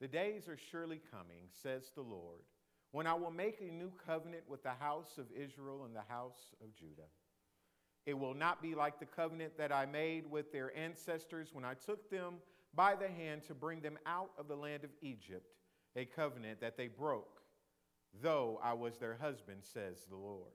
The days are surely coming, says the Lord, when I will make a new covenant with the house of Israel and the house of Judah. It will not be like the covenant that I made with their ancestors when I took them by the hand to bring them out of the land of Egypt, a covenant that they broke, though I was their husband, says the Lord.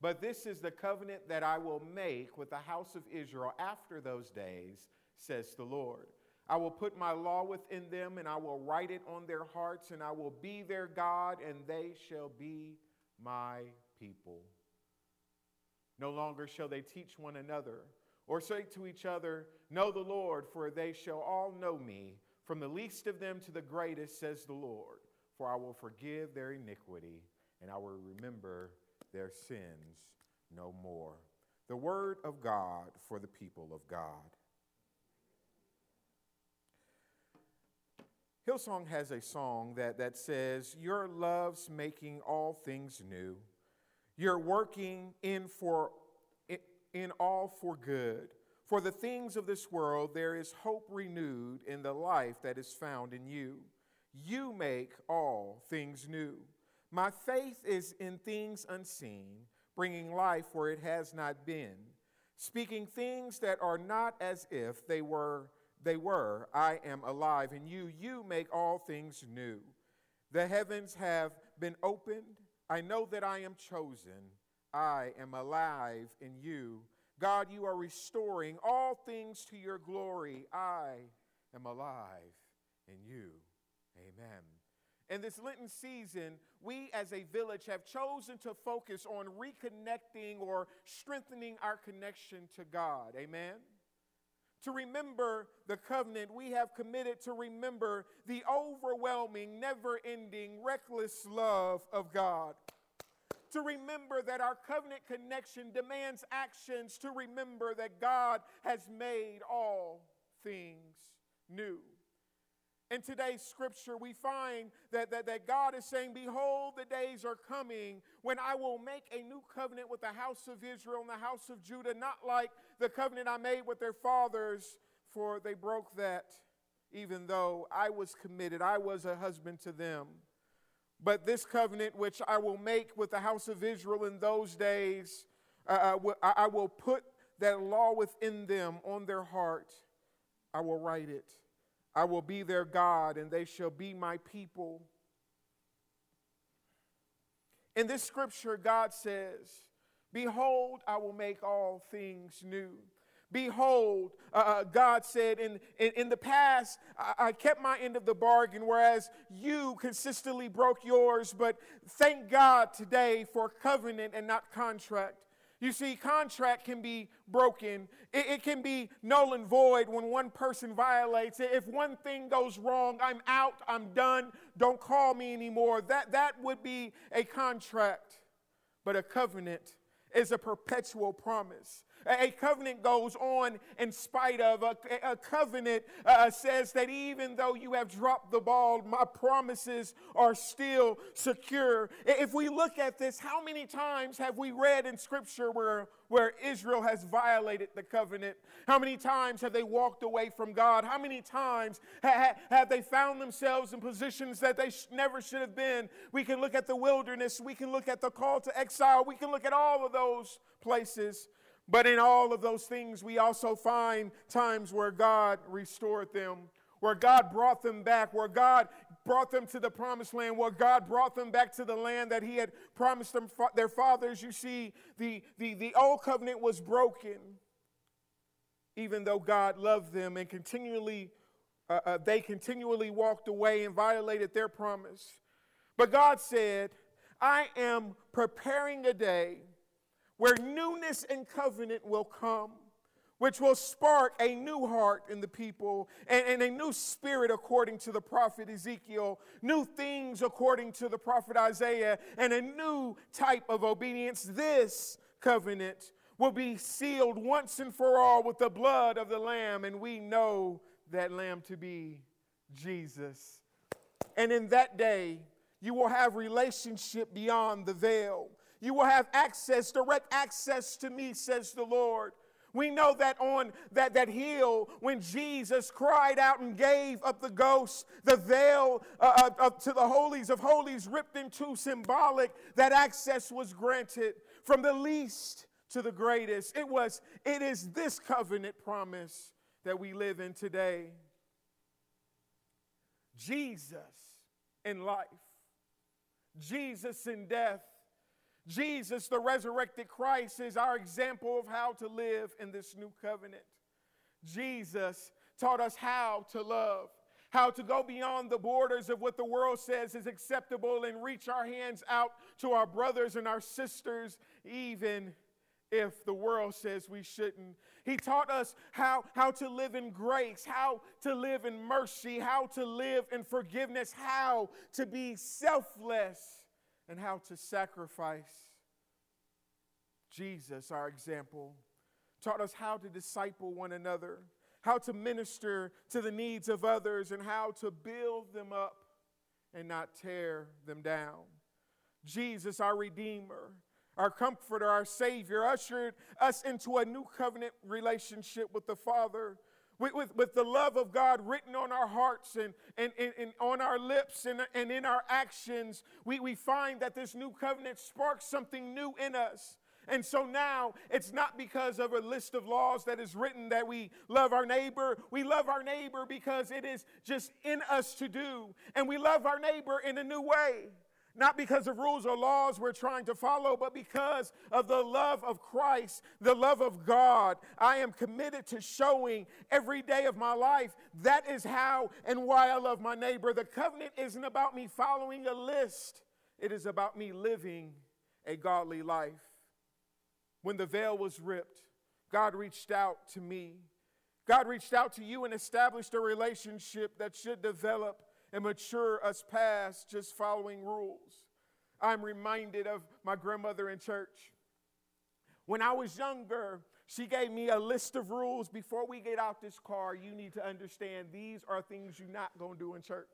But this is the covenant that I will make with the house of Israel after those days, says the Lord. I will put my law within them, and I will write it on their hearts, and I will be their God, and they shall be my people. No longer shall they teach one another, or say to each other, Know the Lord, for they shall all know me, from the least of them to the greatest, says the Lord. For I will forgive their iniquity, and I will remember their sins no more. The word of God for the people of God. Hillsong has a song that, that says, Your love's making all things new. You're working in, for, in all for good. For the things of this world, there is hope renewed in the life that is found in you. You make all things new. My faith is in things unseen, bringing life where it has not been, speaking things that are not as if they were they were, I am alive in you. You make all things new. The heavens have been opened. I know that I am chosen. I am alive in you. God, you are restoring all things to your glory. I am alive in you. Amen. In this Lenten season, we as a village have chosen to focus on reconnecting or strengthening our connection to God. Amen to remember the covenant, we have committed to remember the overwhelming, never ending, reckless love of God. To remember that our covenant connection demands actions, to remember that God has made all things new. In today's scripture, we find that, that, that God is saying, Behold, the days are coming when I will make a new covenant with the house of Israel and the house of Judah, not like the covenant I made with their fathers, for they broke that, even though I was committed. I was a husband to them. But this covenant which I will make with the house of Israel in those days, uh, I will put that law within them on their heart. I will write it. I will be their God, and they shall be my people. In this scripture, God says, Behold, I will make all things new. Behold, uh, uh, God said, in, in, in the past, I, I, kept my end of the bargain, whereas you consistently broke yours. But thank God today for covenant and not contract. You see, contract can be broken. It, it, can be null and void when one person violates it. If one thing goes wrong, I'm out, I'm done, don't call me anymore. That, that would be a contract. But a covenant is a perpetual promise. A covenant goes on in spite of. A, a covenant uh, says that even though you have dropped the ball, my promises are still secure. If we look at this, how many times have we read in Scripture where, where Israel has violated the covenant? How many times have they walked away from God? How many times ha- have they found themselves in positions that they sh- never should have been? We can look at the wilderness, we can look at the call to exile, we can look at all of those places. But in all of those things, we also find times where God restored them, where God brought them back, where God brought them to the promised land, where God brought them back to the land that He had promised them, their fathers. You see, the, the, the old covenant was broken, even though God loved them and continually, uh, uh, they continually walked away and violated their promise. But God said, I am preparing a day where newness and covenant will come, which will spark a new heart in the people and, and, a new spirit according to the prophet Ezekiel, new things according to the prophet Isaiah, and a new type of obedience. This covenant will be sealed once and for all with the blood of the Lamb, and we know that Lamb to be Jesus. And in that day, you will have relationship beyond the veil. You will have access, direct access to me, says the Lord. We know that on that, that hill, when Jesus cried out and gave up the ghost, the veil uh, uh, to the holies of holies ripped into symbolic, that access was granted from the least to the greatest. It was, it is this covenant promise that we live in today. Jesus in life, Jesus in death, Jesus, the resurrected Christ, is our example of how to live in this new covenant. Jesus taught us how to love, how to go beyond the borders of what the world says is acceptable and reach our hands out to our brothers and our sisters, even if the world says we shouldn't. He taught us how, how to live in grace, how to live in mercy, how to live in forgiveness, how to be selfless, and how to sacrifice. Jesus, our example, taught us how to disciple one another, how to minister to the needs of others, and how to build them up and not tear them down. Jesus, our Redeemer, our comforter, our Savior, ushered us into a new covenant relationship with the Father. With, with, with, the love of God written on our hearts and, and, and, and, on our lips and, and in our actions, we, we find that this new covenant sparks something new in us. And so now it's not because of a list of laws that is written that we love our neighbor. We love our neighbor because it is just in us to do. And we love our neighbor in a new way. Not because of rules or laws we're trying to follow, but because of the love of Christ, the love of God. I am committed to showing every day of my life. That is how and why I love my neighbor. The covenant isn't about me following a list, it is about me living a godly life. When the veil was ripped, God reached out to me. God reached out to you and established a relationship that should develop and mature us past just following rules. I'm reminded of my grandmother in church. When I was younger, she gave me a list of rules. Before we get out this car, you need to understand these are things you're not going to do in church.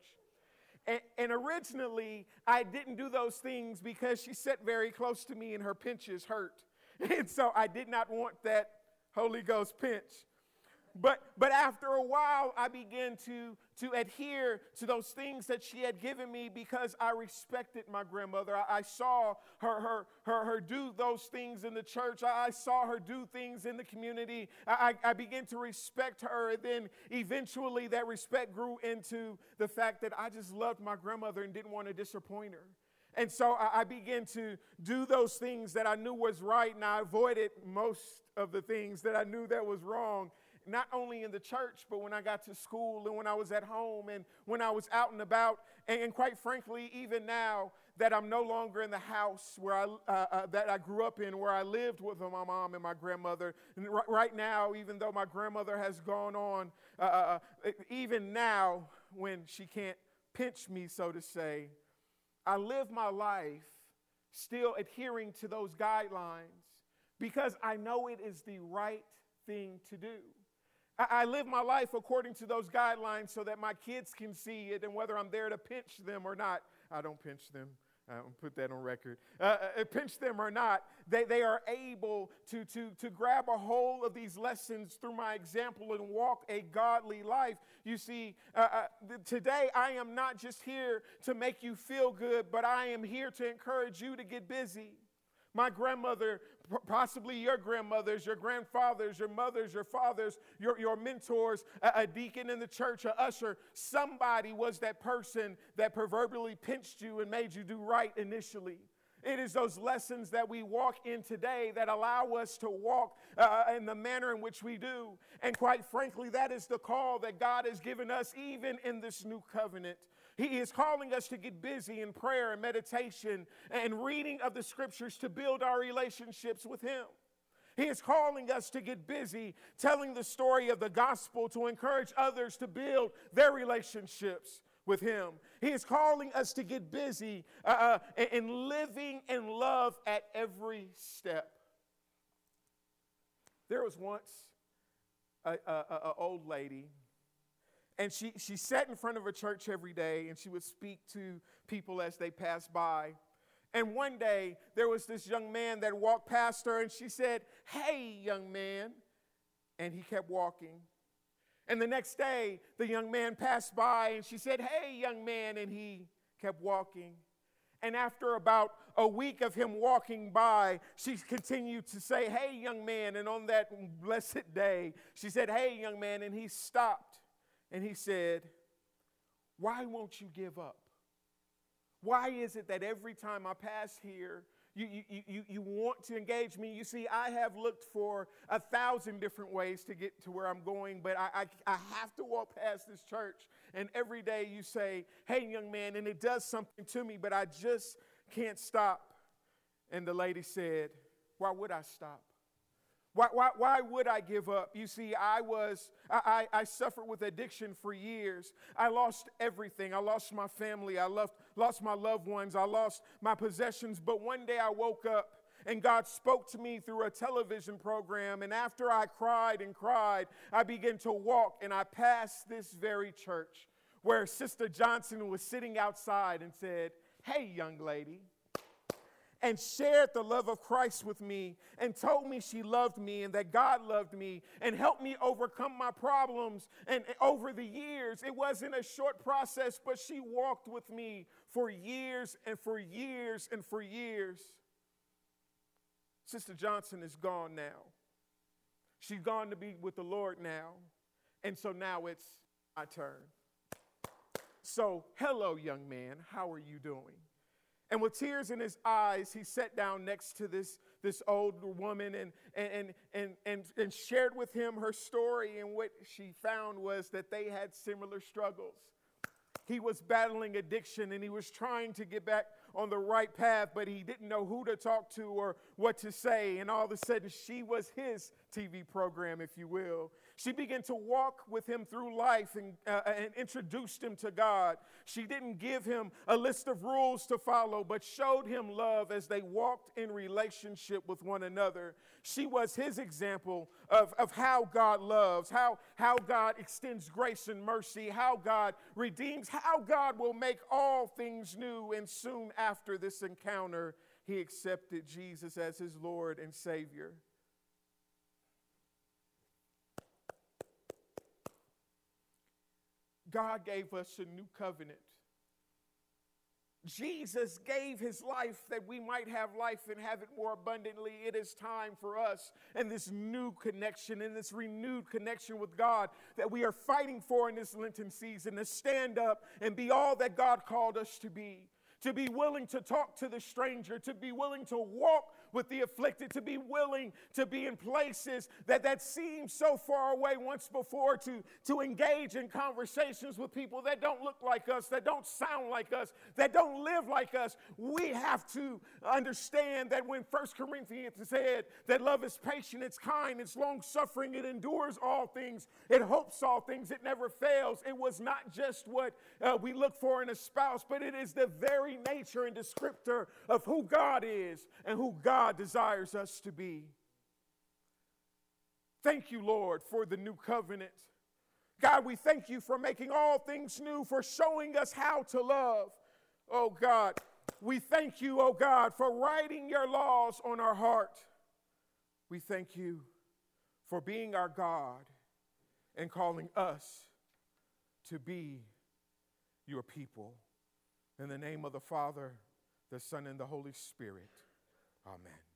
And, and, originally, I didn't do those things because she sat very close to me and her pinches hurt. And so I did not want that Holy Ghost pinch. But, but after a while, I began to, to adhere to those things that she had given me because I respected my grandmother. I, I saw her, her, her, her do those things in the church, I, I saw her do things in the community. I, I, I began to respect her. And then eventually, that respect grew into the fact that I just loved my grandmother and didn't want to disappoint her. And so I, I began to do those things that I knew was right, and I avoided most of the things that I knew that was wrong not only in the church, but when I got to school and when I was at home and when I was out and about. And, and quite frankly, even now that I'm no longer in the house where I, uh, uh, that I grew up in, where I lived with my mom and my grandmother. And r- right now, even though my grandmother has gone on, uh, uh, uh, even now when she can't pinch me, so to say, I live my life still adhering to those guidelines because I know it is the right thing to do. I, live my life according to those guidelines so that my kids can see it and whether I'm there to pinch them or not. I don't pinch them. I don't put that on record. Uh, uh, pinch them or not, they, they are able to, to, to grab a hold of these lessons through my example and walk a godly life. You see, uh, uh, today I am not just here to make you feel good, but I am here to encourage you to get busy. My grandmother, possibly your grandmothers, your grandfathers, your mothers, your fathers, your, your mentors, a, a deacon in the church, a usher, somebody was that person that proverbially pinched you and made you do right initially. It is those lessons that we walk in today that allow us to walk uh, in the manner in which we do. And quite frankly, that is the call that God has given us even in this new covenant. He is calling us to get busy in prayer and meditation and reading of the scriptures to build our relationships with Him. He is calling us to get busy telling the story of the gospel to encourage others to build their relationships with Him. He is calling us to get busy uh, uh, in living in love at every step. There was once an old lady and she, she sat in front of a church every day and she would speak to people as they passed by. And one day there was this young man that walked past her and she said, Hey, young man. And he kept walking. And the next day, the young man passed by and she said, Hey, young man. And he kept walking. And after about a week of him walking by, she continued to say, Hey, young man. And on that blessed day, she said, Hey, young man. And he stopped and he said, Why won't you give up? Why is it that every time I pass here, you, you, you, you want to engage me. You see, I have looked for a thousand different ways to get to where I'm going, but I, I, I have to walk past this church. And every day you say, hey, young man, and it does something to me, but I just can't stop. And the lady said, why would I stop? Why, why, why would I give up? You see, I was, I, I, suffered with addiction for years. I lost everything. I lost my family. I left, lost my loved ones. I lost my possessions. But one day I woke up and God spoke to me through a television program. And after I cried and cried, I began to walk and I passed this very church where Sister Johnson was sitting outside and said, Hey, young lady and shared the love of Christ with me and told me she loved me and that God loved me and helped me overcome my problems. And over the years, it wasn't a short process, but she walked with me for years and for years and for years. Sister Johnson is gone now. She's gone to be with the Lord now. And so now it's my turn. So, hello, young man. How are you doing? And with tears in his eyes, he sat down next to this, this old woman and, and, and, and, and shared with him her story. And what she found was that they had similar struggles. He was battling addiction and he was trying to get back on the right path, but he didn't know who to talk to or what to say. And all of a sudden, she was his TV program, if you will. She began to walk with him through life and, uh, and introduced him to God. She didn't give him a list of rules to follow, but showed him love as they walked in relationship with one another. She was his example of, of how God loves, how, how God extends grace and mercy, how God redeems, how God will make all things new. And soon after this encounter, he accepted Jesus as his Lord and Savior. God gave us a new covenant. Jesus gave his life that we might have life and have it more abundantly. It is time for us and this new connection and this renewed connection with God that we are fighting for in this Lenten season to stand up and be all that God called us to be. To be willing to talk to the stranger, to be willing to walk with the afflicted, to be willing to be in places that, that seem so far away once before, to, to engage in conversations with people that don't look like us, that don't sound like us, that don't live like us. We have to understand that when First Corinthians said that love is patient, it's kind, it's long suffering, it endures all things, it hopes all things, it never fails. It was not just what uh, we look for in a spouse, but it is the very nature and descriptor of who God is and who God God desires us to be. Thank you, Lord, for the new covenant. God, we thank you for making all things new, for showing us how to love. Oh God, we thank you, oh God, for writing your laws on our heart. We thank you for being our God and calling us to be your people. In the name of the Father, the Son, and the Holy Spirit. Amen.